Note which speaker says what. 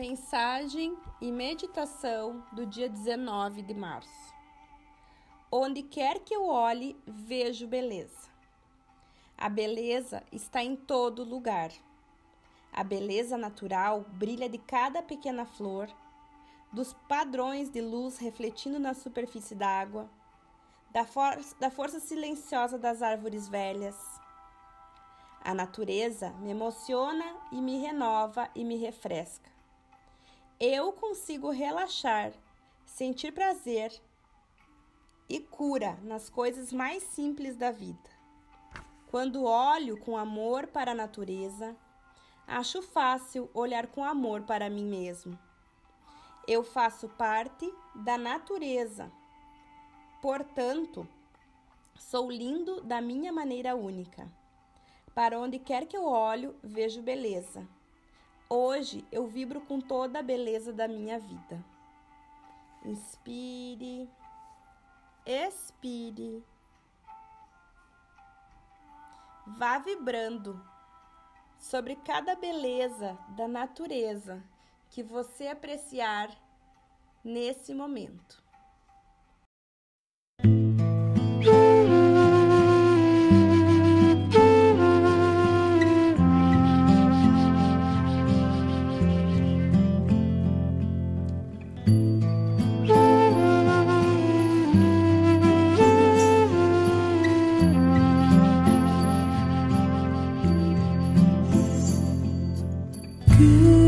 Speaker 1: Mensagem e meditação do dia 19 de março. Onde quer que eu olhe, vejo beleza. A beleza está em todo lugar. A beleza natural brilha de cada pequena flor, dos padrões de luz refletindo na superfície d'água, da, for da força silenciosa das árvores velhas. A natureza me emociona e me renova e me refresca eu consigo relaxar, sentir prazer e cura nas coisas mais simples da vida. Quando olho com amor para a natureza, acho fácil olhar com amor para mim mesmo. Eu faço parte da natureza, portanto, sou lindo da minha maneira única. Para onde quer que eu olho, vejo beleza. Hoje eu vibro com toda a beleza da minha vida. Inspire, expire. Vá vibrando sobre cada beleza da natureza que você apreciar nesse momento.
Speaker 2: you.